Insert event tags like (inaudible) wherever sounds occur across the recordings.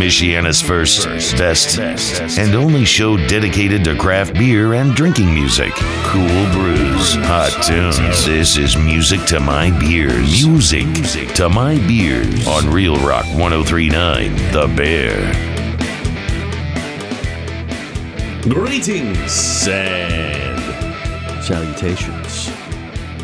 Michiana's first, best, and only show dedicated to craft beer and drinking music. Cool brews, hot tunes. This is music to my beers. Music to my beers on Real Rock 1039, The Bear. Greetings and salutations.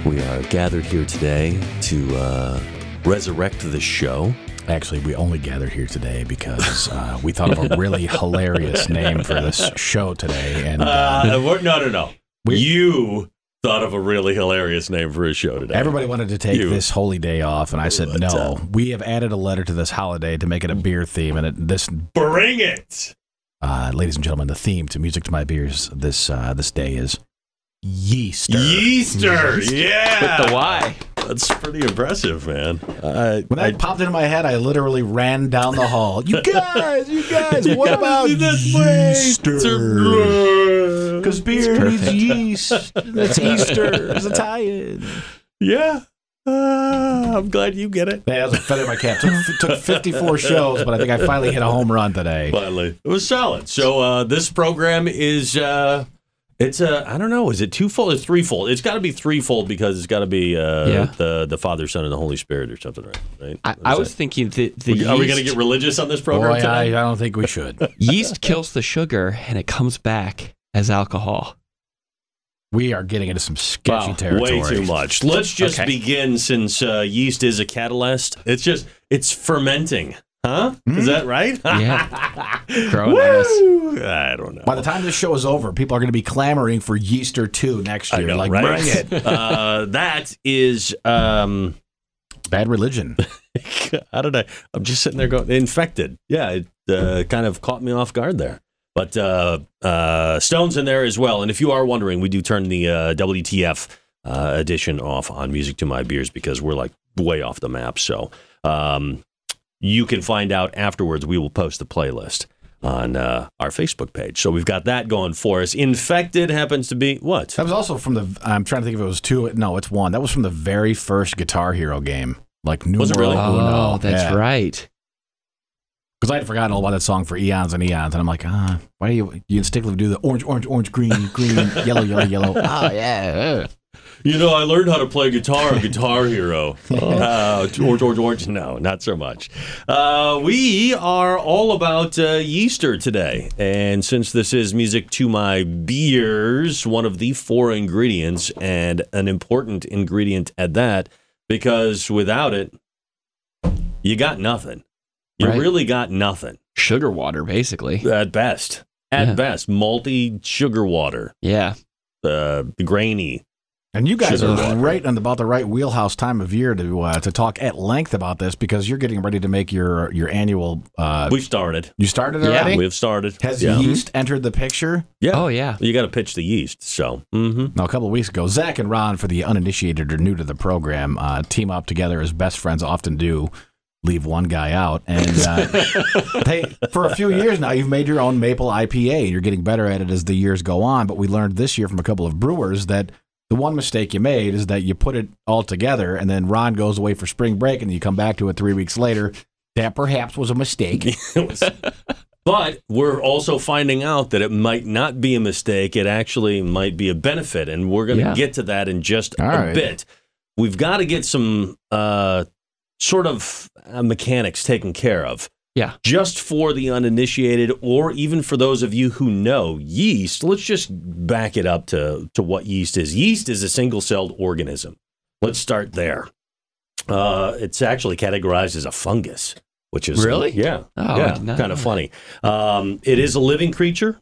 We are gathered here today to uh, resurrect the show. Actually, we only gathered here today because uh, we thought of a really (laughs) hilarious name for this show today, and uh, Uh, we're- no, no, no. you thought of a really hilarious name for a show today. everybody wanted to take You- this holy day off, and I said But, no. uh, we have added a letter to this holiday to make it a beer theme, and it, this, Bring it! uh, ladies and gentlemen, the theme to music to my beers this uh, this day is yeaster. Yeaster! Yeah! With the Y. That's pretty impressive, man. Uh, When that popped into my head, I literally ran down the hall. You (laughs) guys, you guys, what about yeaster? Because beer needs yeast. That's Easter. It's Italian. yeah. Uh, I'm glad you get it. That was a feather in my cap. Took, took 54 shows, but I think I finally hit a home run today. Finally, it was solid. So uh, this program is uh, it's a I don't know, is it twofold or threefold? It's got to be threefold because it's got to be uh, Yeah. the the Father, Son, and the Holy Spirit or something, right? Right? I, I was that? thinking that the Are we going to get religious on this program Boy, I, I don't think we should. (laughs) yeast kills the sugar and it comes back as alcohol. We are getting into some sketchy Wow, territory. way too much. Let's just Okay. begin since uh, yeast is a catalyst. It's just it's fermenting, huh? Hmm? Is that right? (laughs) Yeah. Growing. Woo! I don't know. By the time this show is over, people are going to be clamoring for Yeaster 2 next I year. know, like, right? bring it. (laughs) uh, that is. Um, Bad religion. (laughs) I don't know. I'm just sitting there going, infected. Yeah, it uh, kind of caught me off guard there. But uh, uh, Stone's in there as well. And if you are wondering, we do turn the uh, WTF uh, edition off on Music to My Beers because we're like way off the map. So um, you can find out afterwards. We will post the playlist on uh, our Facebook page. So we've got that going for us. Infected happens to be what? That was also from the. I'm trying to think if it was two. No, it's one. That was from the very first Guitar Hero game. Like numero Was it really? uno. Oh, that's right. Because I had forgotten all about that song for eons and eons, and I'm like, ah, why do you you instinctively do the orange, orange, orange, green, green, yellow, yellow, yellow? (laughs) Oh yeah. You know, I learned how to play guitar on Guitar Hero. (laughs) Uh, George, George, George. No, not so much. Uh, we are all about uh, Yeaster today. And since this is music to my beers, one of the four ingredients, and an important ingredient at that, because without it, you got nothing. You Right. really got nothing Sugar water, basically. at best. At Yeah. best, malty sugar water, Yeah. uh, grainy. And you guys Sugar are right on about the right wheelhouse time of year to uh, to talk at length about this because you're getting ready to make your your annual. Uh, We started. you started Yeah. already. We've started. Has yeah. yeast entered the picture? Yeah. Oh, yeah. You got to pitch the yeast. So, hmm Now, a couple of weeks ago, Zach and Ron, for the uninitiated or new to the program, uh, team up together as best friends often do. Leave one guy out, and uh, (laughs) they for a few years now you've made your own maple IPA. and You're getting better at it as the years go on. But we learned this year from a couple of brewers that the one mistake you made is that you put it all together, and then Ron goes away for spring break, and you come back to it three weeks later. That perhaps was a mistake. (laughs) but we're also finding out that it might not be a mistake. It actually might be a benefit. And we're going to Yeah. get to that in just All a right. bit. We've got to get some uh, sort of uh, mechanics taken care of. Yeah. Just for the uninitiated, or even for those of you who know yeast, let's just back it up to, to what yeast is. Yeast is a single celled organism. Let's start there. Uh, it's actually categorized as a fungus, which is Really? yeah, Oh, yeah, kind of funny. Um, it is a living creature.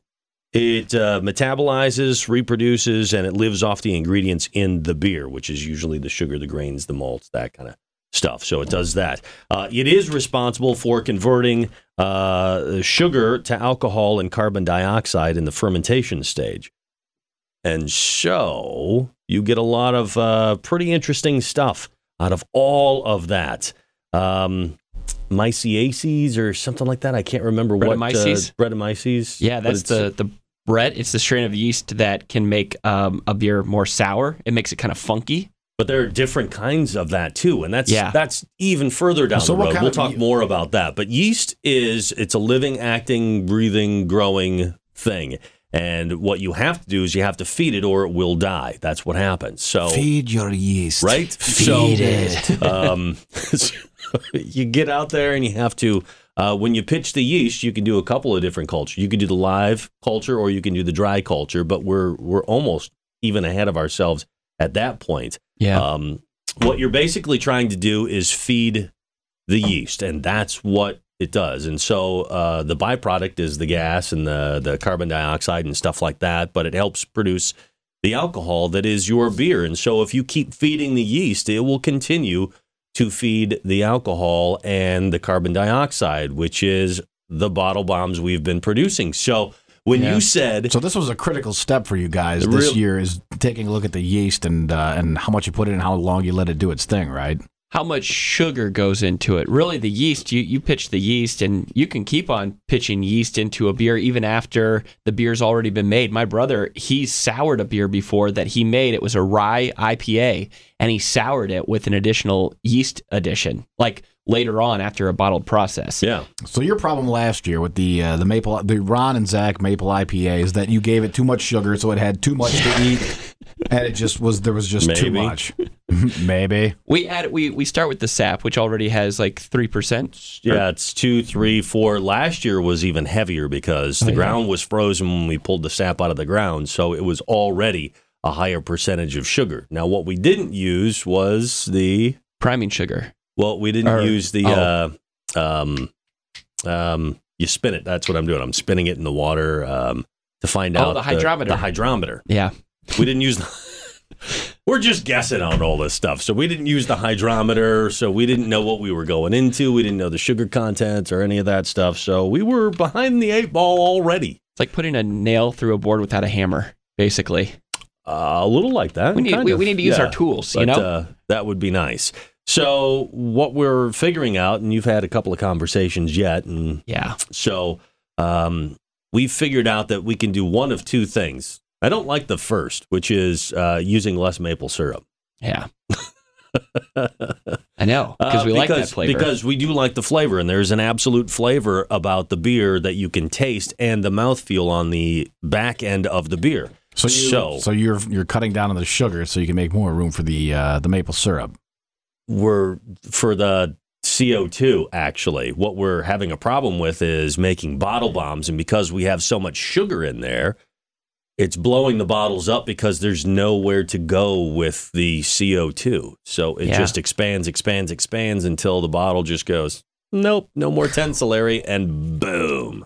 It uh, metabolizes, reproduces, and it lives off the ingredients in the beer, which is usually the sugar, the grains, the malts, that kind of stuff. So it does that. Uh, it is responsible for converting uh, sugar to alcohol and carbon dioxide in the fermentation stage. And so you get a lot of uh, pretty interesting stuff out of all of that. Um, myciaces or something like that. I can't remember what. Uh, Brettanomyces. Yeah, that's the the Brett. It's the strain of yeast that can make um, a beer more sour. It makes it kind of funky. But there are different kinds of that too, and that's Yeah. that's even further down So the what road. We'll talk ye- more about that. But yeast is it's a living, acting, breathing, growing thing. And what you have to do is you have to feed it or it will die. That's what happens. So Feed your yeast. right? Feed so, it. (laughs) um, (laughs) you get out there and you have to. Uh, when you pitch the yeast, you can do a couple of different cultures. You can do the live culture or you can do the dry culture. But we're we're almost even ahead of ourselves at that point. Yeah. Um, what you're basically trying to do is feed the yeast, and that's what it does. And so uh, the byproduct is the gas and the the carbon dioxide and stuff like that. But it helps produce the alcohol that is your beer. And so if you keep feeding the yeast, it will continue to feed the alcohol and the carbon dioxide, which is the bottle bombs we've been producing. So when Yeah. you said So this was a critical step for you guys The this real- year is taking a look at the yeast and uh, and how much you put in and how long you let it do its thing, right? how much sugar goes into it. Really, the yeast, you, you pitch the yeast, and you can keep on pitching yeast into a beer even after the beer's already been made. My brother, he soured a beer before that he made. It was a rye IPA, and he soured it with an additional yeast addition, like later on after a bottled process. yeah, So your problem last year with the uh, the maple the Ron and Zach maple IPA is that you gave it too much sugar, so it had too much to eat, and it just was there was just too much. (laughs) Maybe. We add we we start with the sap, which already has like three percent. yeah, it's two, three, four. Last year was even heavier because the ground was frozen when we pulled the sap out of the ground, so it was already a higher percentage of sugar. Now, what we didn't use was the priming sugar. Well, we didn't Or- use the oh. uh, um, um, you spin it. That's what I'm doing. I'm spinning it in the water um, to find Oh, out the hydrometer. The, hydrometer. Yeah, We didn't use the. (laughs) We're just guessing on all this stuff. So we didn't use the hydrometer. So we didn't know what we were going into. We didn't know the sugar content or any of that stuff. So we were behind the eight ball already. it's like putting a nail through a board without a hammer, basically. Uh, a little like that. We need we, we need to use Yeah. our tools, But, you know. uh, that would be nice. So what we're figuring out, and you've had a couple of conversations yet, and yeah. So um, we've figured out that we can do one of two things. I don't like the first, which is uh, using less maple syrup. Yeah. (laughs) I know because Uh, we like that flavor. Because we do like the flavor, and there's an absolute flavor about the beer that you can taste and the mouthfeel on the back end of the beer. So you, So- so you're you're cutting down on the sugar so you can make more room for the uh, the maple syrup. We're for the CO2 actually. What we're having a problem with is making bottle bombs, and because we have so much sugar in there, it's blowing the bottles up because there's nowhere to go with the CO2. So it Yeah. just expands, expands, expands until the bottle just goes, nope, no more tencillary, and boom.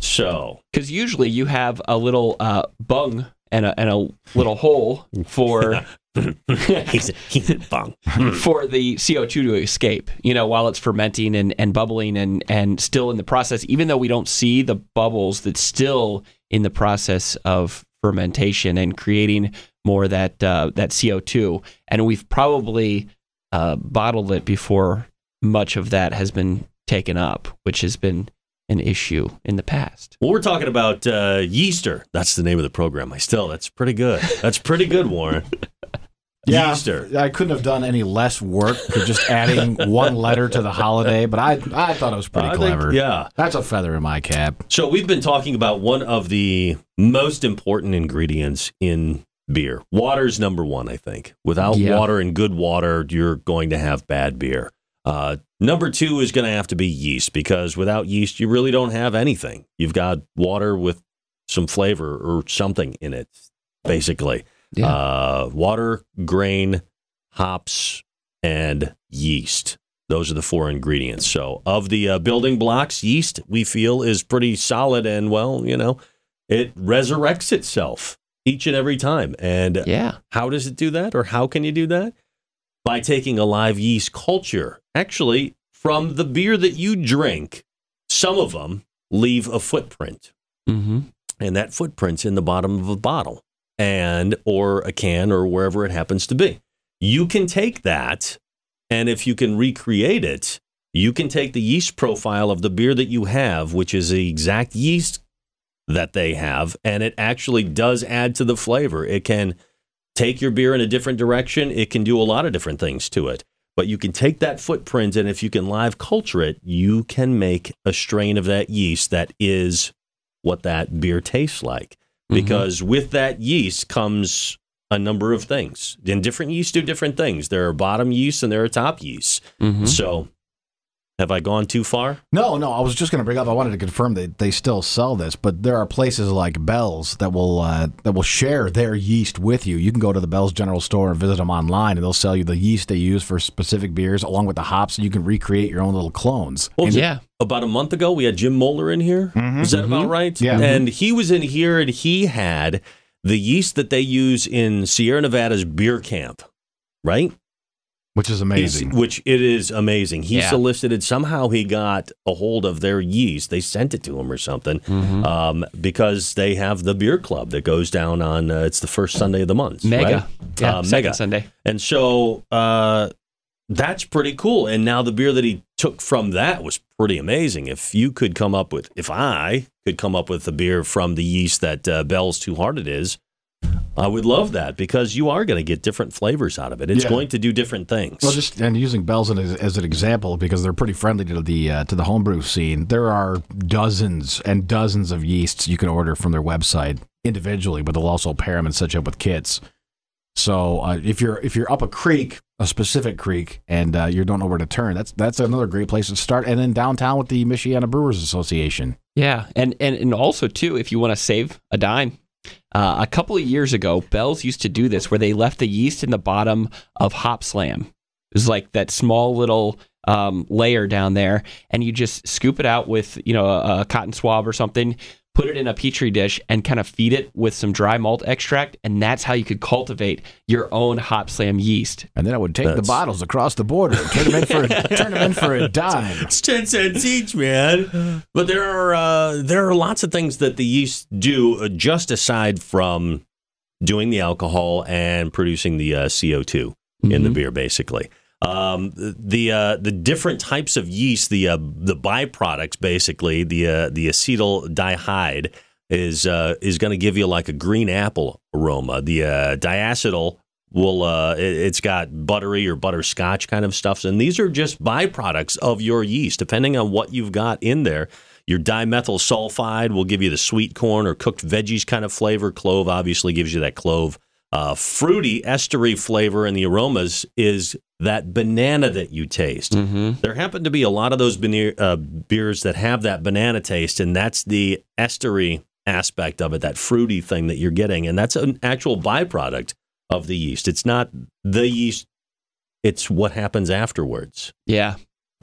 So Because usually you have a little uh, bung and a, and a little hole for (laughs) (laughs) he's a, he's a bung. (laughs) for the CO2 to escape, you know, while it's fermenting and, and bubbling and, and still in the process, even though we don't see the bubbles, that's still in the process of fermentation and creating more of that uh, that CO2. And we've probably uh, bottled it before much of that has been taken up, which has been an issue in the past. Well, we're talking about uh, Yeaster. That's the name of the program. I still, that's pretty good. That's pretty good, Warren. (laughs) Yeaster. I couldn't have done any less work for just adding (laughs) one letter to the holiday, but I I thought it was pretty I think- clever. yeah. That's a feather in my cap. So we've been talking about one of the most important ingredients in beer. Water's number one, I think. Without Yeah. water and good water, you're going to have bad beer. Uh, number two is going to have to be yeast because without yeast, you really don't have anything. You've got water with some flavor or something in it, basically. Yeah. Uh, water, grain, hops, and yeast. Those are the four ingredients. So, of the uh, building blocks, yeast we feel is pretty solid, and well, you know, it resurrects itself each and every time. And Yeah. how does it do that, or how can you do that? By taking a live yeast culture. Actually, from the beer that you drink, some of them leave a footprint Mm-hmm. and that footprint's in the bottom of a bottle and or a can or wherever it happens to be you can take that and if you can recreate it you can take the yeast profile of the beer that you have which is the exact yeast that they have and it actually does add to the flavor it can take your beer in a different direction, it can do a lot of different things to it. But you can take that footprint, and if you can live culture it, you can make a strain of that yeast that is what that beer tastes like. Because with that yeast comes a number of things. And different yeasts do different things. There are bottom yeasts and there are top yeasts. Mhm. So, have I gone too far? No, no. I was just going to bring up. I wanted to confirm that they still sell this, but there are places like Bell's that will uh, that will share their yeast with you. You can go to the Bell's General Store and visit them online, and they'll sell you the yeast they use for specific beers, along with the hops, and you can recreate your own little clones. Well, And- Yeah. about a month ago, we had Jim Moeller in here. here. Is that about right? Mm-hmm. Yeah. And he was in here and he had the yeast that they use in Sierra Nevada's beer camp, right? Which is He's- amazing. which it is amazing. He Yeah. solicited, somehow he got a hold of their yeast. They sent it to him or something Mm-hmm. um, because they have the beer club that goes down on, uh, it's the first Sunday of the month. Mega. Right? Yeah. Uh, second mega. Sunday. And so uh, that's pretty cool. And now the beer that he took from that was pretty amazing. If you could come up with, if I could come up with a beer from the yeast that uh, Bell's Two Hearted is, I would love that because you are going to get different flavors out of it. It's Yeah. going to do different things. Well, just and using Bell's as, as an example because they're pretty friendly to the uh, to the homebrew scene. There are dozens and dozens of yeasts you can order from their website individually, but they'll also pair them and set you up with kits. So uh, if you're if you're up a creek, a specific creek, and uh, you don't know where to turn, that's that's another great place to start. And then downtown with the Michiana Brewers Association. Yeah, and and and also too, if you want to save a dime, uh, a couple of years ago, Bell's used to do this where they left the yeast in the bottom of Hopslam. It was like that small little um, layer down there, and you just scoop it out with you know a, a cotton swab or something, put it in a petri dish, and kind of feed it with some dry malt extract, and that's how you could cultivate your own Hopslam yeast. And then I would take the bottles across the border, and turn them in for a, (laughs) turn them in for a dime. It's ten cents each, man. But there are uh, there are lots of things that the yeast do, uh, just aside from doing the alcohol and producing the uh, CO 2 in the beer, basically. Um, the uh, the different types of yeast, the uh, the byproducts, basically the uh, the acetaldehyde is uh, is going to give you like a green apple aroma. The uh, diacetyl will uh, it, it's got buttery or butterscotch kind of stuffs, and these are just byproducts of your yeast, depending on what you've got in there. Your dimethyl sulfide will give you the sweet corn or cooked veggies kind of flavor. Clove obviously gives you that clove. Uh, fruity estery flavor in the aromas is that banana that you taste. Mm-hmm. There happen to be a lot of those beer, uh, beers that have that banana taste, and that's the estery aspect of it, that fruity thing that you're getting. And that's an actual byproduct of the yeast. It's not the yeast, it's what happens afterwards. Yeah,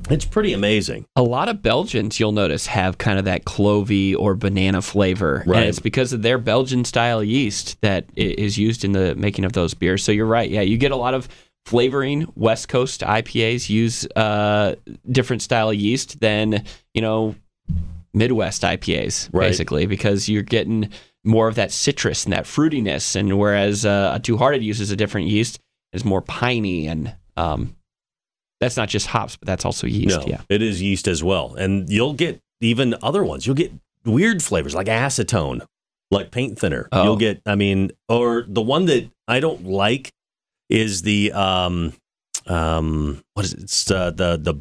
It's pretty amazing. A lot of Belgians, you'll notice, have kind of that clovey or banana flavor. Right. And it's because of their Belgian style yeast that is used in the making of those beers. So you're right. Yeah, you get a lot of flavoring. West Coast IPAs use uh, different style of yeast than, you know, Midwest IPAs, Right. basically, because you're getting more of that citrus and that fruitiness. And whereas uh, a Two Hearted uses a different yeast, is more piney and. Um, that's not just hops, but that's also yeast. no, Yeah. it is yeast as well. And you'll get even other ones. You'll get weird flavors like acetone, like paint thinner. Oh. You'll get, I mean, or the one that I don't like is the, um, um, what is it? It's uh, the, the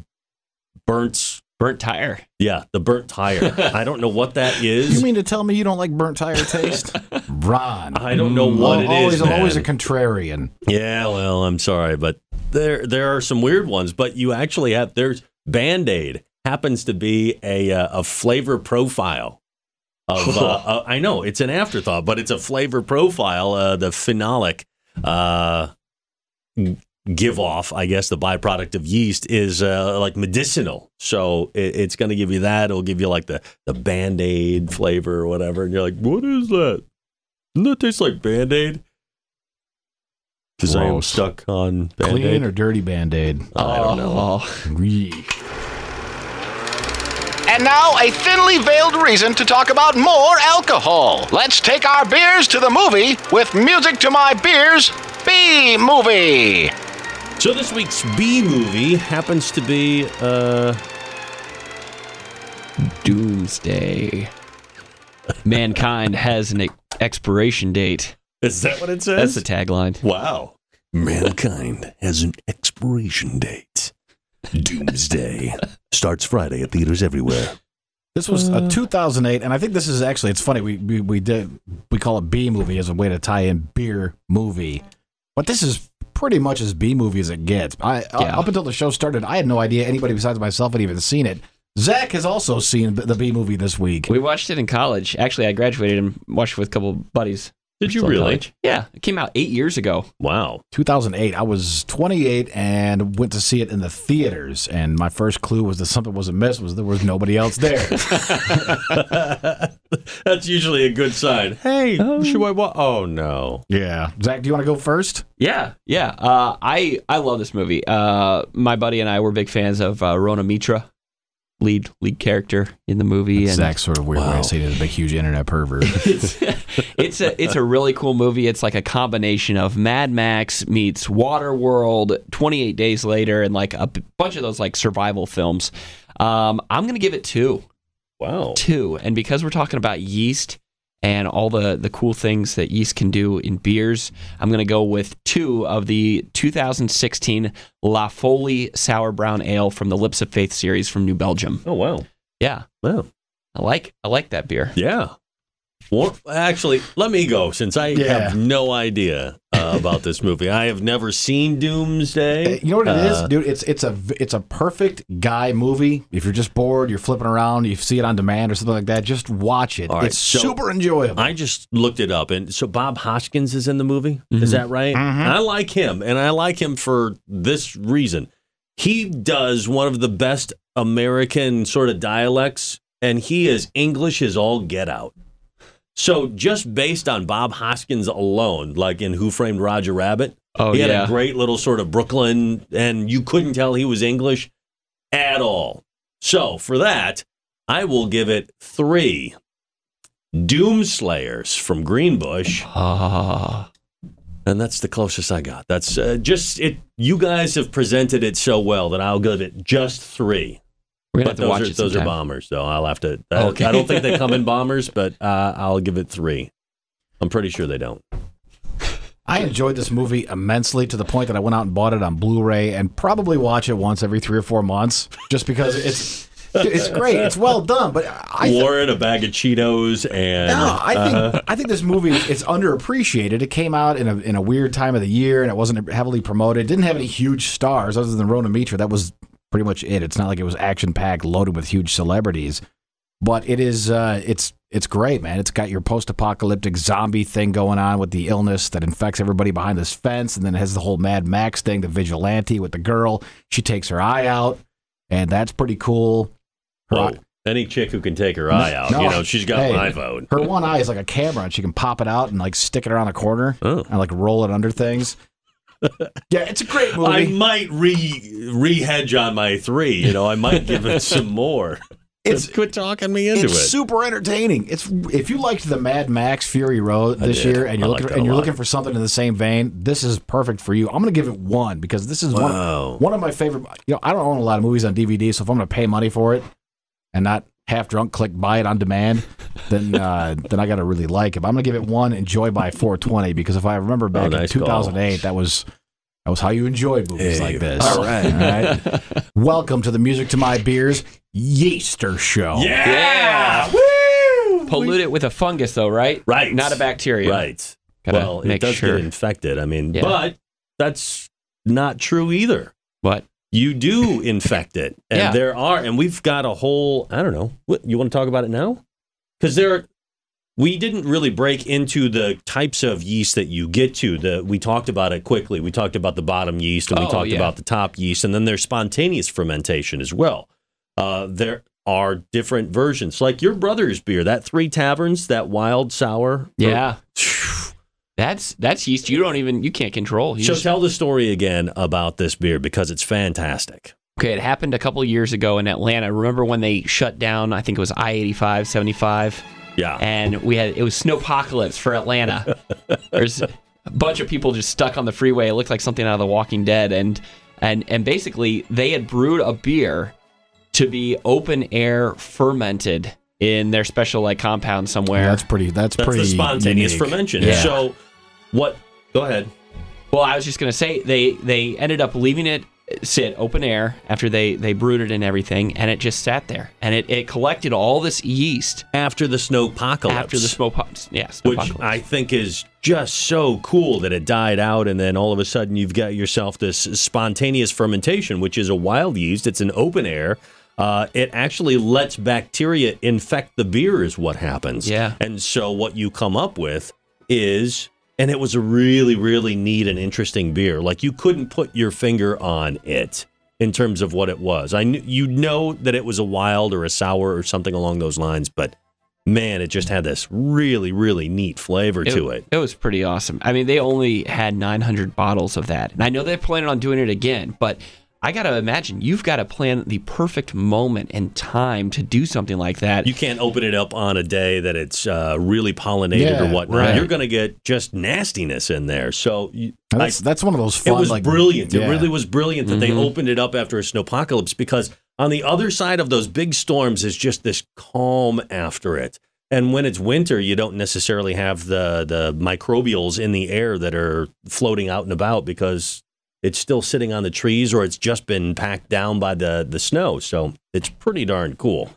burnt, Burnt tire. yeah, the burnt tire. (laughs) I don't know what that is. You mean to tell me you don't like burnt tire taste? (laughs) Ron. I don't know what it always, is, I'm always a contrarian. Yeah, well, I'm sorry, but there there are some weird ones. But you actually have there's Band Aid happens to be a uh, a flavor profile of. (laughs) Uh, uh, I know it's an afterthought, but it's a flavor profile. Uh, the phenolic uh, give off, I guess, the byproduct of yeast is uh, like medicinal. So it, it's going to give you that. It'll give you like the the Band Aid flavor or whatever, and you're like, what is that? Doesn't that taste like Band Aid? Because I am Gross. stuck on Band Clean or dirty band aid? I don't know. And now, a thinly veiled reason to talk about more alcohol. Let's take our beers to the movie with Music to My Beers B Movie. So this week's B movie happens to be uh, Doomsday. Mankind has an e- expiration date. Is that what it says? That's the tagline. Wow. Mankind has an expiration date. Doomsday (laughs) starts Friday at theaters everywhere. This was uh, uh. a 2008, and I think this is actually it's funny we, we we did we call it B movie as a way to tie in beer movie, but this is pretty much as B movie as it gets. I uh, Yeah. up until the show started, I had no idea anybody besides myself had even seen it. Zach has also seen the B movie this week. We watched it in college. Actually, I graduated and watched it with a couple of buddies. Did you really? college. Yeah, it came out eight years ago. Wow. 2008. I was 28 and went to see it in the theaters. And my first clue was that something was amiss was there was nobody else there. (laughs) (laughs) That's usually a good sign. Hey, should I wa- Oh no. yeah, Zach, do you want to go first? Yeah, yeah. Uh, I I love this movie. Uh, my buddy and I were big fans of uh, Rona Mitra, lead lead character in the movie. And Zach's sort of weird way Wow. to say it is a big, huge internet pervert. (laughs) it's it's a it's a really cool movie. It's like a combination of Mad Max meets Waterworld, 28 Days Later, and like a bunch of those like survival films. Um, I'm gonna give it two, Wow. two, and because we're talking about yeast and all the the cool things that yeast can do in beers, I'm gonna go with two of the 2016 La Folie Sour Brown Ale from the Lips of Faith series from New Belgium. Oh wow. Yeah, Wow. I like I like that beer. Yeah. Well, actually, let me go since I Yeah. have no idea uh, about this movie. I have never seen Doomsday. You know what it is, Uh, dude? It's it's a it's a perfect guy movie. If you're just bored, you're flipping around, you see it on demand or something like that, just watch it. Right, it's so super enjoyable. I just looked it up, and so Bob Hoskins is in the movie. Is that right? Mhm. I like him, and I like him for this reason. He does one of the best American sort of dialects, and he is English as all get out. So just based on Bob Hoskins alone, like in Who Framed Roger Rabbit, Oh he had yeah. a great little sort of Brooklyn, and you couldn't tell he was English at all. So for that, I will give it three Doomslayers from Greenbush, Ah. and that's the closest I got. That's uh, just it. You guys have presented it so well that I'll give it just three. We're gonna But have to those watch are it those are bombers, so I'll have to. Uh, Okay. I don't think they come in (laughs) bombers, but uh, I'll give it three. I'm pretty sure they don't. I enjoyed this movie immensely to the point that I went out and bought it on Blu-ray and probably watch it once every three or four months, just because it's it's great. It's well done, but I th- Warren, a bag of Cheetos, and no, I think uh, I think this movie is underappreciated. It came out in a in a weird time of the year, and it wasn't heavily promoted. It didn't have any huge stars other than Rona Mitra. That was pretty much it. It's not like it was action packed, loaded with huge celebrities. But it is uh, it's it's great, man. It's got your post apocalyptic zombie thing going on with the illness that infects everybody behind this fence, and then it has the whole Mad Max thing, the vigilante with the girl. She takes her eye out, and that's pretty cool. Her Whoa. Any chick who can take her eye out, no, you know, she's got hey, my vote. her one eye is like a camera, and she can pop it out and like stick it around a corner Oh. and like roll it under things. Yeah, it's a great movie. I might re re-hedge on my three. You know, I might give it some more. (laughs) It's- quit talking me into it's it. It's super entertaining. It's if you liked the Mad Max Fury Road this year and you're looking a and you're lot. looking for something in the same vein, this is perfect for you. I'm going to give it one because this is Wow. one one of my favorite. You know, I don't own a lot of movies on DVD, so if I'm going to pay money for it and not half drunk click buy it on demand, then uh, (laughs) then I got to really like it. But I'm going to give it one enjoy by 420 because if I remember back Oh, nice in call. 2008, that was. That was how you enjoyed movies Hey, like this. all right. All right. (laughs) Welcome to the Music to My Beers Yeaster Show. Yeah. Woo Pollute it with a fungus, though, right? Right. Not a bacteria. Right. Gotta well, it does sure. get infected. I mean, Yeah. but that's not true either. What? You do infect it, and Yeah. there are, and we've got a whole. I don't know. What you want to talk about it now? Because there, are- we didn't really break into the types of yeast that you get to. The we talked about it quickly. We talked about the bottom yeast, and we Oh, talked yeah. about the top yeast, and then there's spontaneous fermentation as well. Uh, there are different versions, like your brother's beer, that Three Taverns, that wild sour. Yeah. That's that's yeast you don't even you can't control. You So just- tell the story again about this beer because it's fantastic. okay, it happened a couple of years ago in Atlanta. Remember when they shut down? I think it was I 85, 75, Yeah. and we had it was snowpocalypse for Atlanta. (laughs) There's a bunch of people just stuck on the freeway. It looked like something out of The Walking Dead, and and and basically they had brewed a beer to be open air fermented in their special like compound somewhere. Yeah, that's pretty. That's, That's pretty. the spontaneous unique. fermentation. Yeah. So What? Go ahead. Well, I was just gonna say they they ended up leaving it sit open air after they they brewed it and everything, and it just sat there, and it, it collected all this yeast After the snowpocalypse. after the smoke. Yeah, which. I think is just so cool that it died out, and then all of a sudden you've got yourself this spontaneous fermentation, which is a wild yeast. It's an open air. Uh, it actually lets bacteria infect the beer, is what happens. Yeah. And so what you come up with is, and it was a really, really neat and interesting beer. Like you couldn't put your finger on it in terms of what it was. I knew you know that it was a wild or a sour or something along those lines, but man, it just had this really, really neat flavor to it. It was pretty awesome. I mean, they only had 900 bottles of that. And I know they're planning on doing it again, but I got to imagine you've got to plan the perfect moment and time to do something like that. You can't open it up on a day that it's uh, really pollinated Yeah, or whatnot. right. You're going to get just nastiness in there. So you, And I- that's that's one of those it was like, brilliant. It really was brilliant that they Mhm. opened it up after a snowpocalypse because on the other side of those big storms is just this calm after it. And when it's winter, you don't necessarily have the the microbials in the air that are floating out and about because it's still sitting on the trees or it's just been packed down by the the snow. So it's pretty darn cool.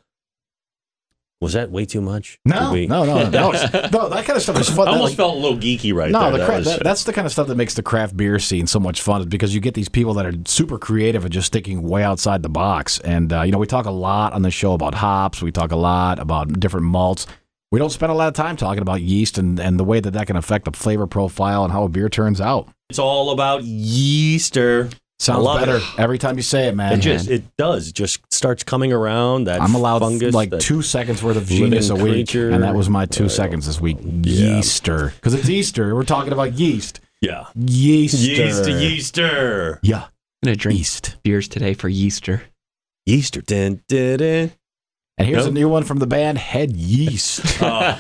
Was that way too much? No, we- no, no, no, (laughs) no. That kind of stuff is fun. I That, almost like- felt a little geeky right no, there. the That cra- was- that, that's the kind of stuff that makes the craft beer scene so much fun, is because you get these people that are super creative and just thinking way outside the box. And uh, you know, we talk a lot on the show about hops. We talk a lot about different malts. We don't spend a lot of time talking about yeast and, and the way that that can affect the flavor profile and how a beer turns out. it's all about yeaster. Sounds love better it. every time you say it, man. It just it does. It just starts coming around. That I'm allowed fungus, like two seconds worth of living genius a week, creature. and that was my two uh, seconds this week. Yeaster, because it's Easter. We're talking about yeast. Yeah. Yeaster. Yeast yeaster. Yeah. I'm going to drink Yeast. beers today for Easter. Yeaster. Dun, dun, dun. And here's Nope. a new one from the band Head Yeast. (laughs) Oh.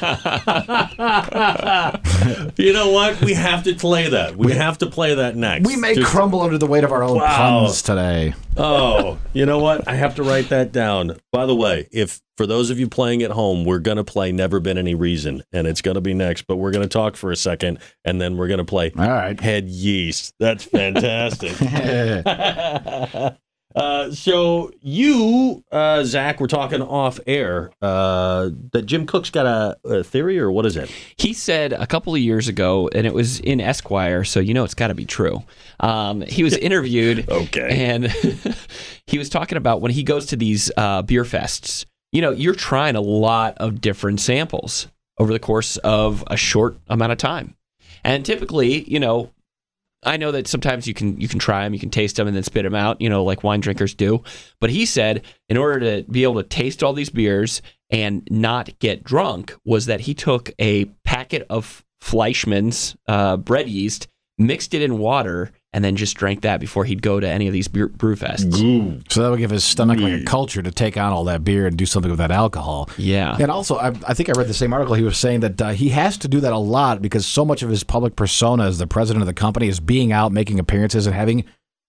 You know what? We have to play that. We have to play that next. we may Just- crumble under the weight of our own Wow. puns today. Oh, you know what? I have to write that down. By the way, if for those of you playing at home, we're going to play Never Been Any Reason, and it's going to be next, but we're going to talk for a second, and then we're going to play All right. Head Yeast. That's fantastic. (laughs) (laughs) uh, so you, uh, Zach, we're talking off air uh, that Jim Koch's got a, a theory, or what is it? He said a couple of years ago, and it was in Esquire, so you know it's got to be true. Um, he was (laughs) interviewed, Okay. and (laughs) he was talking about when he goes to these uh, beer fests. You know, you're trying a lot of different samples over the course of a short amount of time, and typically, you know, I know that sometimes you can you can try them, you can taste them, and then spit them out. You know, like wine drinkers do. But he said, in order to be able to taste all these beers and not get drunk, was that he took a packet of Fleischmann's uh, bread yeast, mixed it in water, and then just drank that before he'd go to any of these beer, brew fests. So that would give his stomach like a culture to take on all that beer and do something with that alcohol. Yeah. And also, I, I think I read the same article. He was saying that uh, he has to do that a lot because so much of his public persona as the president of the company is being out, making appearances, and having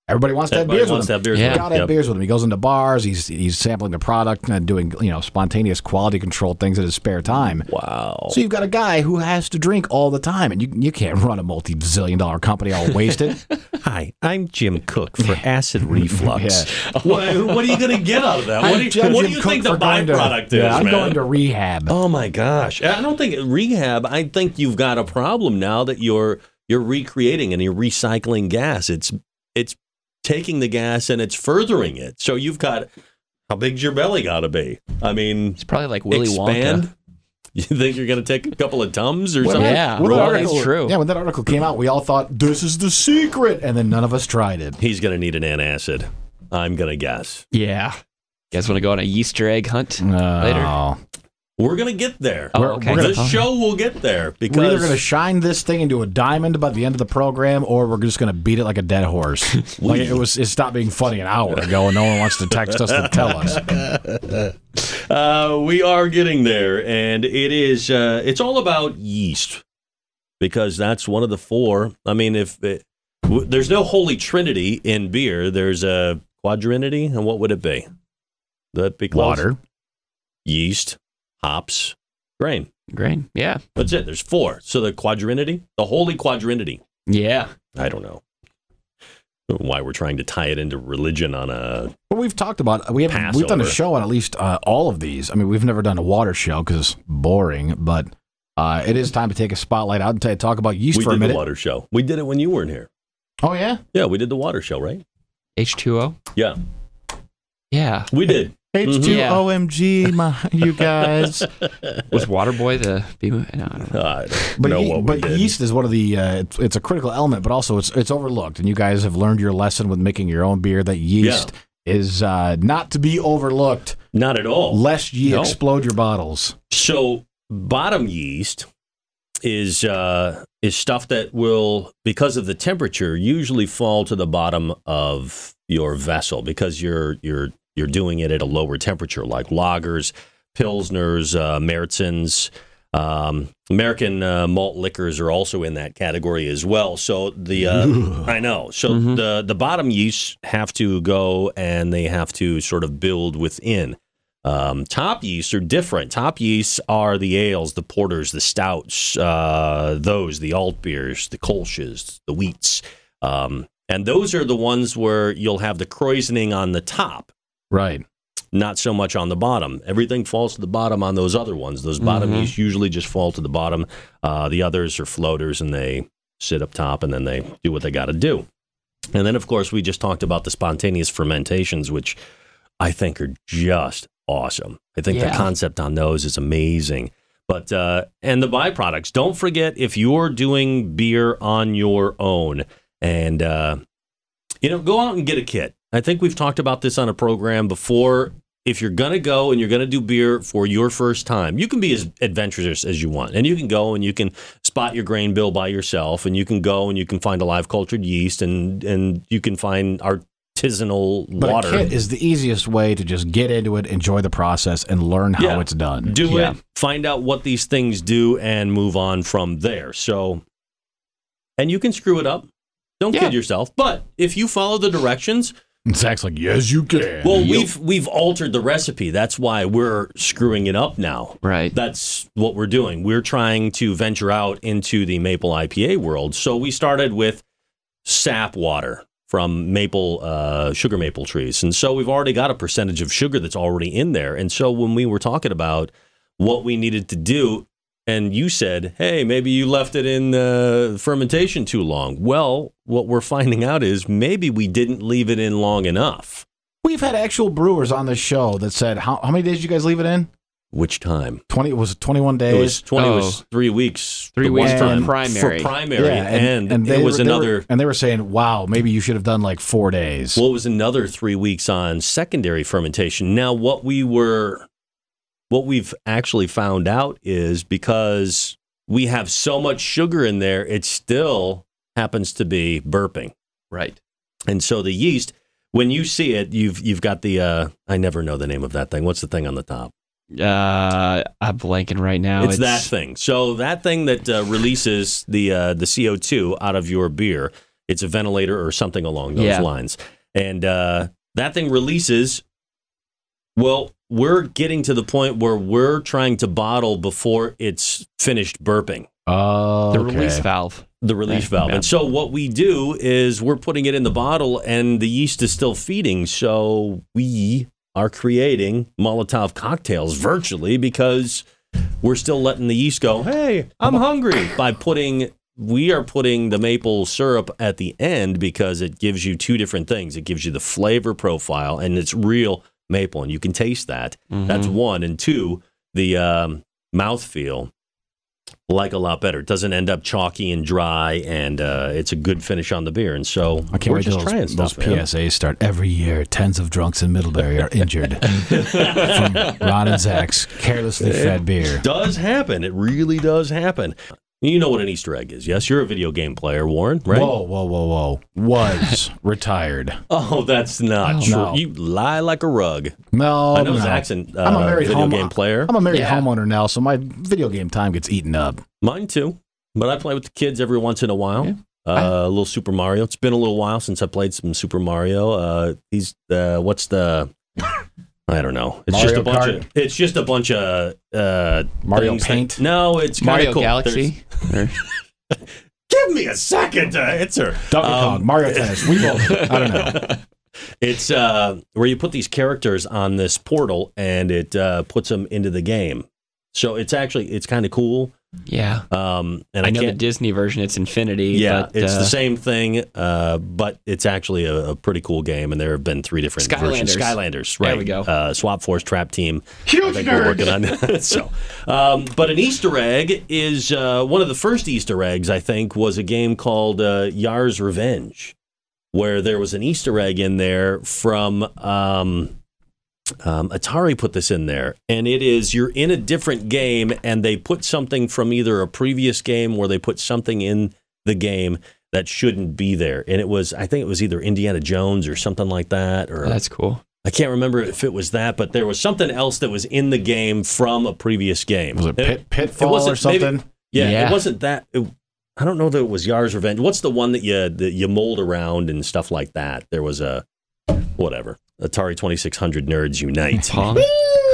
everybody wants to have beers wants with to him. have beers Yeah. with Gotta have Yep. beers with him. He goes into bars. He's he's sampling the product and doing you know spontaneous quality control things in his spare time. Wow. So you've got a guy who has to drink all the time, and you you can't run a multi zillion dollar company all wasted. (laughs) Hi, I'm Jim Koch for (laughs) acid reflux. Yeah. (laughs) what, what are you going to get out of that? What do you, I'm what do Jim you Koch think the for going to- byproduct is, yeah, I'm man? going to rehab. oh my gosh! I don't think rehab. I think you've got a problem now that you're you're recreating and you're recycling gas. It's it's taking the gas and it's furthering it. So you've got how big's your belly got to be? I mean, It's probably like Willy expand. Wonka. (laughs) You think you're going to take a couple of tums or When something? Yeah, when well, article- it's true. Yeah, when that article came out, we all thought this is the secret, and then none of us tried it. He's going to need an antacid. I'm going to guess. Yeah. You guys want to go on a Easter egg hunt no. later? We're going to get there. Oh, okay. the show will get there because We're either going to shine this thing into a diamond by the end of the program, or we're just going to beat it like a dead horse. (laughs) like it was, it stopped being funny an hour ago, and no one wants to text us to tell us. (laughs) Uh, we are getting there, and it is. Uh, it's all about yeast because that's one of the four. I mean, if it, w- there's no holy trinity in beer, there's a quadrinity, and what would it be? That be close? Water. yeast, hops, Grain. Grain. Yeah. That's it. There's four. So the quadrinity, the holy quadrinity. Yeah. I don't know why we're trying to tie it into religion on a. Well, we've talked about we have we've done a show on at least uh, all of these. I mean, we've never done a water show because it's boring, but uh, it is time to take a spotlight out and t- talk about yeast We for a minute. the water show. We did it when you weren't here. Oh yeah, Yeah, we did the water show, right? H2O. Yeah, Yeah. we did. H two Yeah. OMG, my you guys. (laughs) Was Waterboy the B movie? No, I don't know. I don't But, know ye- what we but did. yeast is one of the uh, it's, it's a critical element, but also it's it's overlooked. And you guys have learned your lesson with making your own beer that yeast is uh, not to be overlooked, Not at all. lest ye No. explode your bottles. So bottom yeast is uh, is stuff that will, because of the temperature, usually fall to the bottom of your vessel because you're you're you're doing it at a lower temperature, like lagers, pilsners, uh, Märzens. Um, American uh, malt liquors are also in that category as well. So the uh, (laughs) I know. So Mhm. the the bottom yeasts have to go and they have to sort of build within. Um, top yeasts are different. Top yeasts are the ales, the porters, the stouts, uh, those, the alt beers, the kolsches, the wheats. Um, and those are the ones where you'll have the krausening on the top, Right. not so much on the bottom. Everything falls to the bottom on those other ones. Those bottom Mhm. yeasts usually just fall to the bottom. Uh, the others are floaters and they sit up top and then they do what they got to do. And then, of course, we just talked about the spontaneous fermentations, which I think are just awesome. I think the concept on those is amazing. But uh, and the byproducts. Don't forget if you're doing beer on your own, and uh, you know, go out and get a kit. I think we've talked about this on a program before. If you're gonna go and you're gonna do beer for your first time, you can be as adventurous as you want, and you can go and you can spot your grain bill by yourself, and you can go and you can find a live cultured yeast, and and you can find artisanal But water. a kit is the easiest way to just get into it, enjoy the process, and learn how Yeah. it's done. do Yeah. it, find out what these things do, and move on from there. So, and you can screw it up. Don't Yeah. kid yourself. But if you follow the directions, And Zach's like, yes, you can. well, we've we've altered the recipe. That's why we're screwing it up now. Right. That's what we're doing. We're trying to venture out into the maple IPA world. So we started with sap water from maple uh, sugar maple trees, and so we've already got a percentage of sugar that's already in there. And so when we were talking about what we needed to do, and you said, "Hey, maybe you left it in uh, fermentation too long." Well, what we're finding out is maybe we didn't leave it in long enough. We've had actual brewers on the show that said, how, how many days did you guys leave it in? Which time? 20, was it 21 days? It was twenty. Oh. Was three weeks. Three weeks one for primary. For primary, and, they it was were- they were- another. and they were saying, wow, maybe you should have done like four days. Well, it was another three weeks on secondary fermentation. Now, what we were, what we've actually found out is because we have so much sugar in there, it still happens to be burping. Right. And so the yeast, when you see it, you've you've got the uh, I never know the name of that thing. What's the thing on the top? Uh, I'm blanking right now. it's, that thing. So that thing that uh, releases the uh, the CO two out of your beer. It's a ventilator or something along those Yeah. lines, and uh, that thing releases. Well, we're getting to the point where we're trying to bottle before it's finished burping oh, The okay. release valve. the release Right, valve. yeah. And so what we do is we're putting it in the bottle and the yeast is still feeding. So we are creating Molotov cocktails virtually because we're still letting the yeast go, "Hey, I'm hungry." By putting we are putting the maple syrup at the end because it gives you two different things. It gives you the flavor profile and it's real maple and you can taste that. That's Mm-hmm. one and two, the um, mouthfeel like a lot better. It doesn't end up chalky and dry, and uh, it's a good finish on the beer. And so I can't we're wait till just those, trying those man. PSAs start every year. Tens of drunks in Middlebury are injured from (laughs) Ron and Zach's carelessly fed beer. Does happen. It really does happen. You know what an Easter egg is, yes? You're a video game player, Warren, right? Whoa, whoa, whoa, whoa! Was (laughs) retired. Oh, that's not Oh. true. No. You lie like a rug. No, I know no. Zach's a uh, I'm a married video home- game player. I'm a married Yeah. homeowner now, so my video game time gets eaten up. Mine too. But I play with the kids every once in a while. Yeah. Uh, a little Super Mario. It's been a little while since I played some Super Mario. Uh, he's uh, what's the I don't know. It's Mario just a bunch Kart? of. It's just a bunch of uh, Mario things that- Paint? no, it's Mario cool. Galaxy. Or- (laughs) Give me a second to answer. Donkey Um, Kong, Mario Tennis. We both. I don't know. (laughs) It's uh, where you put these characters on this portal and it uh, puts them into the game. So it's actually it's kind of cool. Yeah. Um, and I, I know the. Disney version. It's Infinity. yeah, but, it's uh, the same thing, uh, but it's actually a, a pretty cool game, and there have been three different versions. Skylanders. Skylanders, right? There we go. Uh, Swap Force Trap Team. Huge I think we're working on (laughs) that. so, um, but an Easter egg is uh, one of the first Easter eggs. I think was a game called uh, Yars' Revenge, where there was an Easter egg in there from. Um, um, Atari put this in there, and it is you're in a different game, and they put something from either a previous game or they put something in the game that shouldn't be there. And it was, I think it was either Indiana Jones or something like that, or That's cool. I can't remember if it was that, but there was something else that was in the game from a previous game. Was it Pit, Pitfall or wasn't- maybe- something? yeah, Yeah. it wasn't that. it- I don't know that it was Yars' Revenge. What's the one that you that you mold around and stuff like that? There was a whatever Atari Twenty Six Hundred Nerds Unite. (laughs)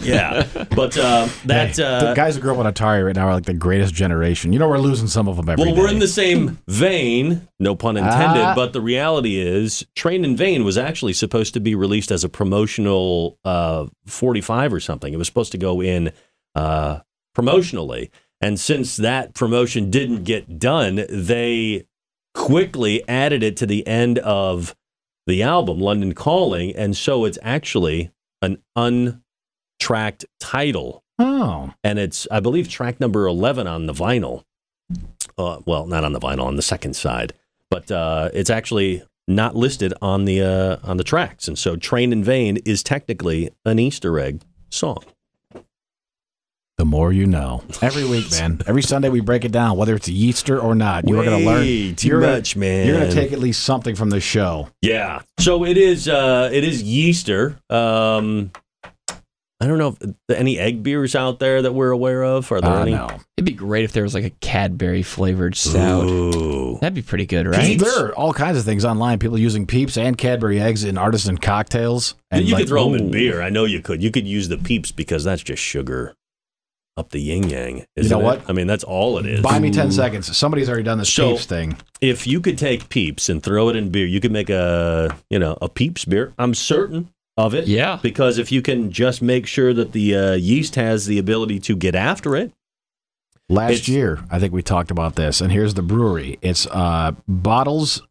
Yeah, but uh, that Hey, uh, the guys who grew up on Atari right now are like the greatest generation. You know, we're losing some of them every well, day. we're in the same vein, no pun intended. Ah. but the reality is, Train in Vain was actually supposed to be released as a promotional uh, 45 or something. It was supposed to go in uh, promotionally, and since that promotion didn't get done, they quickly added it to the end of the album, London Calling, and so it's actually an untracked title Oh, and it's I believe track number eleven on the vinyl. Uh, well, not on the vinyl, on the second side, but uh, it's actually not listed on the uh, on the tracks, and so "Train in Vain" is technically an Easter egg song. The more you know. Every week, (laughs) man. Every Sunday we break it down, whether it's Easter or not. You are going to learn too you're gonna- much, man. You're going to take at least something from the show. Yeah. So it is. Uh, it is Easter. Um, I don't know if any egg beers out there that we're aware of. Are there I any? know. It'd be great if there was like a Cadbury flavored stout. Ooh. That'd be pretty good, right? There are all kinds of things online. People using Peeps and Cadbury eggs in artisan cocktails. And you like, could throw them in beer. I know you could. You could use the peeps because that's just sugar up the yin yang. You know what? I mean, that's all it is. Buy me 10 seconds. Somebody's already done this So- Peeps thing. If you could take peeps and throw it in beer, you could make a you know a peeps beer. I'm certain of it. Yeah. Because if you can just make sure that the uh, yeast has the ability to get after it. Last year, I think we talked about this, and here's the brewery. It's uh, bottles,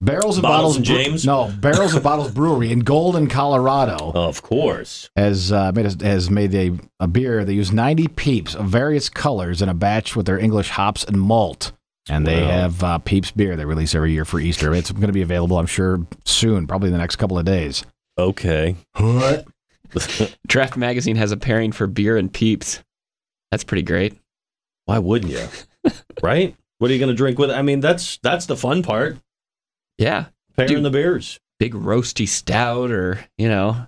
barrels of Bottles bottles. and Bre- James? no, barrels of bottles brewery in Golden, Colorado, (laughs) Of course. has uh, made a, has made a, a beer. They use 90 peeps of various colors in a batch with their English hops and malt. And they Wow. have uh, Peeps beer they release every year for Easter. It's going to be available, I'm sure, soon, probably in the next couple of days. Okay. What? (laughs) Draft Magazine has a pairing for beer and peeps. That's pretty great. Why wouldn't you? (laughs) right? What are you going to drink with it? I mean, that's that's the fun part. Yeah. Pairing Dude. the beers. Big roasty stout or, you know,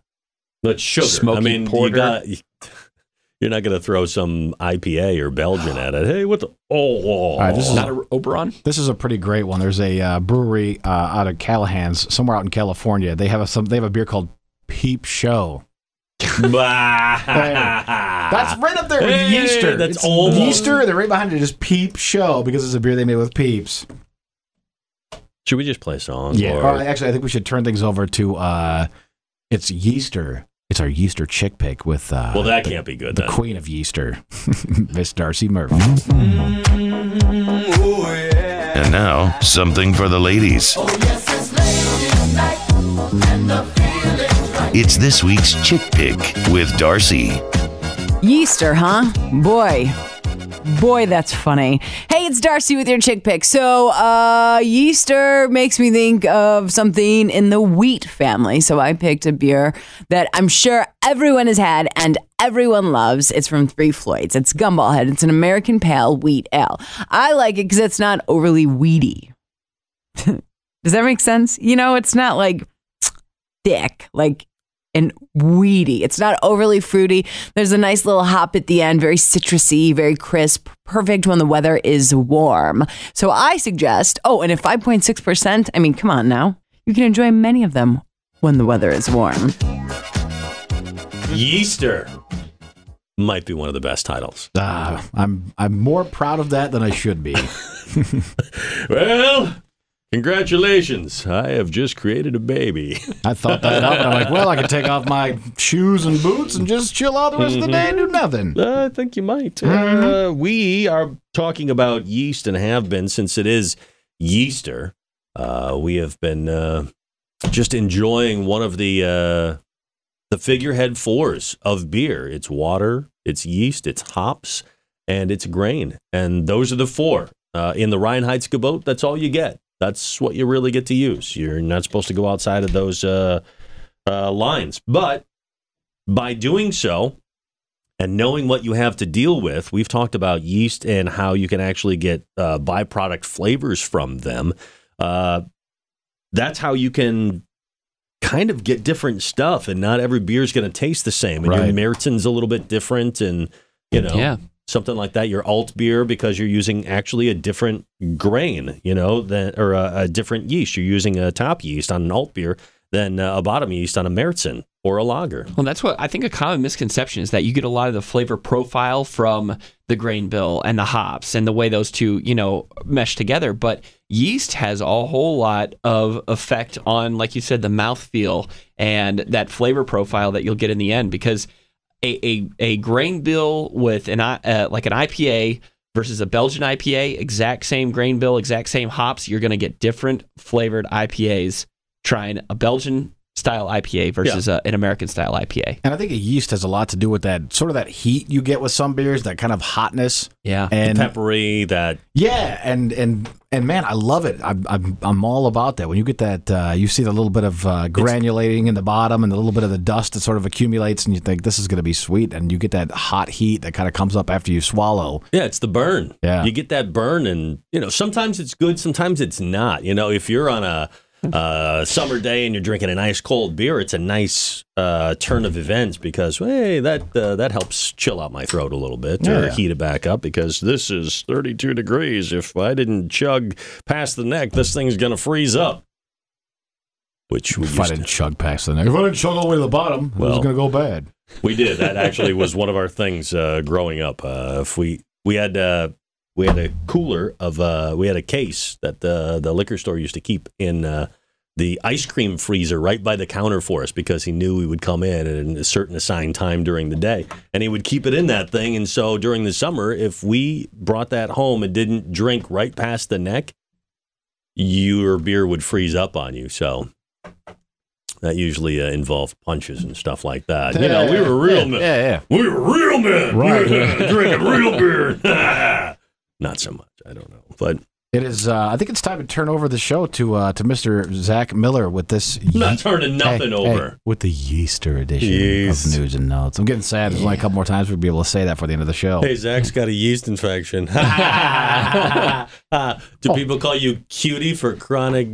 But sugar. Smoky I mean, porter. you got. (laughs) You're not going to throw some IPA or Belgian at it. Hey, what the? Oh, oh, right, this is not a Oberon. This is a pretty great one. There's a uh, brewery uh, out of Callahan's, somewhere out in California. They have a some. They have a beer called Peep Show. (laughs) That's That's right up there with Hey, Easter. that's It's almost- Easter. They're right behind it is Peep Show because it's a beer they made with Peeps. Should we just play a song? Yeah. Or- Or actually, I think we should turn things over to. Uh, it's Yeaster. It's our Yeaster chick pick with. Uh, well, that the, can't be good. the Then. queen of Yeaster, (laughs) Miss Darcy Murphy. And now, something for the ladies. It's this week's Chick Pick with Darcy. Yeaster, huh? Boy. Boy, that's funny. Hey, it's Darcy with your chick pick. So, uh, Yeaster makes me think of something in the wheat family. So, I picked a beer that I'm sure everyone has had and everyone loves. It's from Three Floyds. It's Gumballhead. It's an American Pale Wheat Ale. I like it because it's not overly weedy. (laughs) Does that make sense? You know, it's not like thick, like and weedy. It's not overly fruity. There's a nice little hop at the end, very citrusy, very crisp, perfect when the weather is warm. So I suggest, oh, and at 5.6%, I mean, come on now. You can enjoy many of them when the weather is warm. Yeaster might be one of the best titles. Ah, I'm I'm more proud of that than I should be. (laughs) Well, congratulations. I have just created a baby. (laughs) I thought that up, and I'm like, well, I could take off my shoes and boots and just chill out the rest of the day and do nothing. I think you might. Uh, we are talking about yeast and have been since it is Yeaster. Uh, we have been uh, just enjoying one of the uh, the figurehead fours of beer. It's water, it's yeast, it's hops, and it's grain. And those are the four. Uh, in the Reinheitsgebot, that's all you get. That's what you really get to use. You're not supposed to go outside of those uh, uh, lines. But by doing so, and knowing what you have to deal with, we've talked about yeast and how you can actually get uh, byproduct flavors from them. Uh, that's how you can kind of get different stuff, and not every beer is going to taste the same. And Right. your Märzen's a little bit different, and you know, Yeah. Something like that. Your alt beer because you're using actually a different grain, you know, than or a, a different yeast. You're using a top yeast on an alt beer than a bottom yeast on a Märzen or a lager. Well, that's what I think a common misconception is that you get a lot of the flavor profile from the grain bill and the hops and the way those two, you know, mesh together. But yeast has a whole lot of effect on, like you said, the mouthfeel and that flavor profile that you'll get in the end because a, a, a grain bill with an uh, like an IPA versus a Belgian IPA, exact same grain bill, exact same hops, you're going to get different flavored IPAs trying a Belgian style IPA versus a, an American style IPA. And I think a yeast has a lot to do with that sort of that heat you get with some beers, that kind of hotness. Yeah. And Peppery, that yeah, and and and man, I love it. I'm I'm, I'm all about that. When you get that, uh, you see the little bit of uh, granulating in the bottom and the little bit of the dust that sort of accumulates, and you think this is going to be sweet, and you get that hot heat that kind of comes up after you swallow. Yeah, it's the burn. Yeah. You get that burn, and, you know, sometimes it's good, sometimes it's not. You know, if you're on a uh, summer day and you're drinking an ice cold beer, it's a nice uh, turn of events because, hey, that uh, that helps chill out my throat a little bit or Yeah. heat it back up because this is 32 degrees. If I didn't chug past the neck, this thing's going to freeze up. Which we If I didn't to, chug past the neck, if I didn't chug all the way to the bottom, it was going to go bad. we did. That actually was one of our things uh, growing up. Uh, if we we had uh, we had a cooler of uh, we had a case that the the liquor store used to keep in uh, the ice cream freezer right by the counter for us because he knew we would come in at a certain assigned time during the day, and he would keep it in that thing. And so during the summer, if we brought that home and didn't drink right past the neck, your beer would freeze up on you. So. That usually uh, involved punches and stuff like that. You know, we were real men. Yeah, yeah. We were real men. Right. (laughs) Drinking real beer. (laughs) Not so much. I don't know. But It is. Uh, I think it's time to turn over the show to uh, to Mr. Zach Miller with this. I'm (laughs) not turning nothing Hey, over. hey, with the Yeaster edition Yeast. of news and notes. I'm getting sad. There's only a couple more times we'll be able to say that for the end of the show. Hey, Zach's got a yeast infection. (laughs) (laughs) Do people call you cutie for chronic?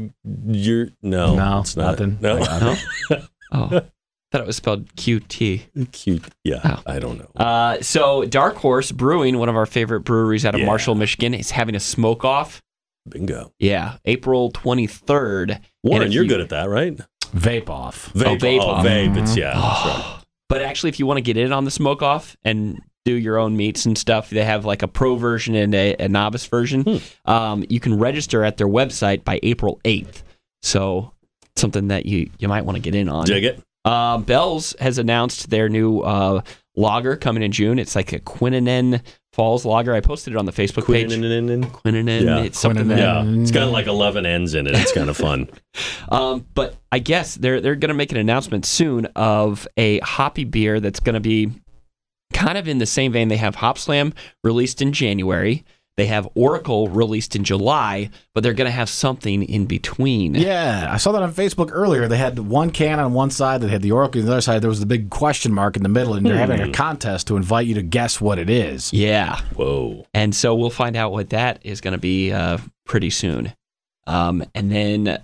You're, no, No, it's not. nothing. No, Oh, thought it was spelled QT. cute. Yeah, Oh. I don't know. Uh, so Dark Horse Brewing, one of our favorite breweries out of Yeah. Marshall, Michigan, is having a smoke off. Bingo. Yeah, April 23rd. Warren, if you're you- good at that, right? Vape off. Vape. vape Oh, off. vape. It's yeah. That's right. But actually, if you want to get in on the smoke off and do your own meats and stuff, they have like a pro version and a, a novice version. Hmm. Um, you can register at their website by April 8th. So something that you, you might want to get in on. Dig it. Uh, Bell's has announced their new uh, lager coming in June. It's like a Quinannan Falls lager. I posted it on the Facebook page. Quinannan. Quinannan. Yeah. It's something that Yeah, it's got like 11 ends in it. It's kind of fun. (laughs) Um, but I guess they're they're going to make an announcement soon of a hoppy beer that's going to be kind of in the same vein. They have Hopslam released in January. They have Oracle released in July, but they're going to have something in between. Yeah, I saw that on Facebook earlier. They had one can on one side that had the Oracle, on the other side there was the big question mark in the middle, and they're having a contest to invite you to guess what it is. Yeah. Whoa. And so we'll find out what that is going to be uh, pretty soon. Um, and then uh,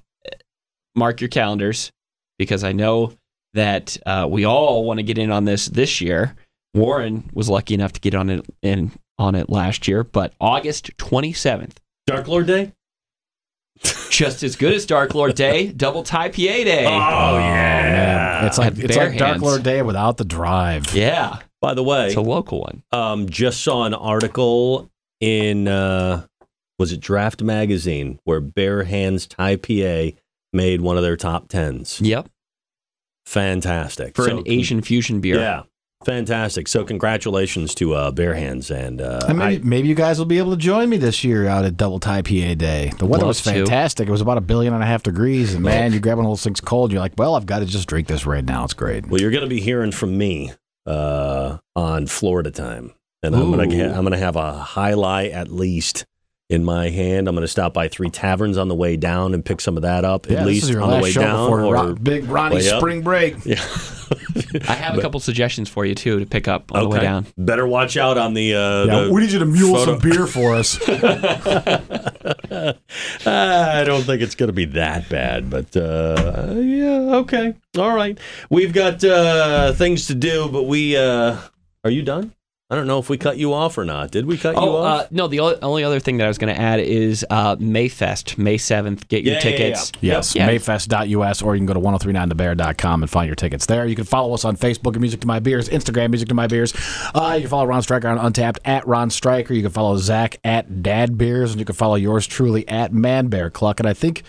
mark your calendars because I know that uh, we all want to get in on this this year. Warren was lucky enough to get on it in on it last year, but August 27th. Dark Lord Day? just as good as Dark Lord Day, (laughs) Double Thai PA Day. Oh yeah. Man, it's like At it's bare like Dark hands. Lord Day without the drive. yeah, By the way, it's a local one. um, just saw an article in uh, was it Draft Magazine where Bare Hands Thai PA made one of their top tens. Yep, Fantastic for So, an Asian fusion beer. Yeah, fantastic. So congratulations to uh, Bare Hands and uh, And maybe, I- maybe you guys will be able to join me this year out at Double Thai PA Day. The weather Love was to. fantastic. It was about a billion and a half degrees, and man, you're grabbing those things cold. You're like, well, I've got to just drink this right now. It's great. Well, you're going to be hearing from me uh, on Florida time, and I'm going to I'm going to have a high lie at least in my hand. I'm going to stop by three taverns on the way down and pick some of that up Yeah, at least on the last way show down. before or- Ron- Big Ronnie's way up. spring break. (laughs) yeah. (laughs) I have a couple suggestions for you too to pick up on the way down. Better watch out on the. Uh, Yeah, the we need you to mule photo- some beer for us. Uh, (laughs) I don't think it's going to be that bad, but uh, yeah, okay, all right. We've got uh, things to do, but we uh, are you done? I don't know if we cut you off or not. Did we cut you Oh off? uh, no, the o- only other thing that I was going to add is uh, Mayfest, May seventh. Get your Yeah, yeah, yeah. tickets. Yes, Yeah. mayfest.us, or you can go to 1039thebear.com and find your tickets there. You can follow us on Facebook at Music to My Beers, Instagram, Music to My Beers. Uh, you can follow Ron Stryker on Untappd at Ron Stryker. You can follow Zach at Dad Beers, and you can follow yours truly at Man Bear Cluck. And I think,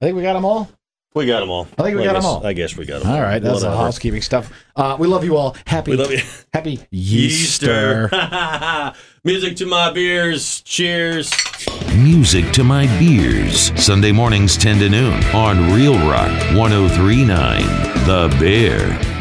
I think we got them all. We got them all. I think we I got 'em guess- all. I guess we got them all. All right, that's the Whatever. housekeeping stuff. Uh, we love you all. Happy, We love you. happy (laughs) Easter. Easter. (laughs) Music to my beers. Cheers. Music to my beers. Sunday mornings 10 to noon on Real Rock 1039. The Bear.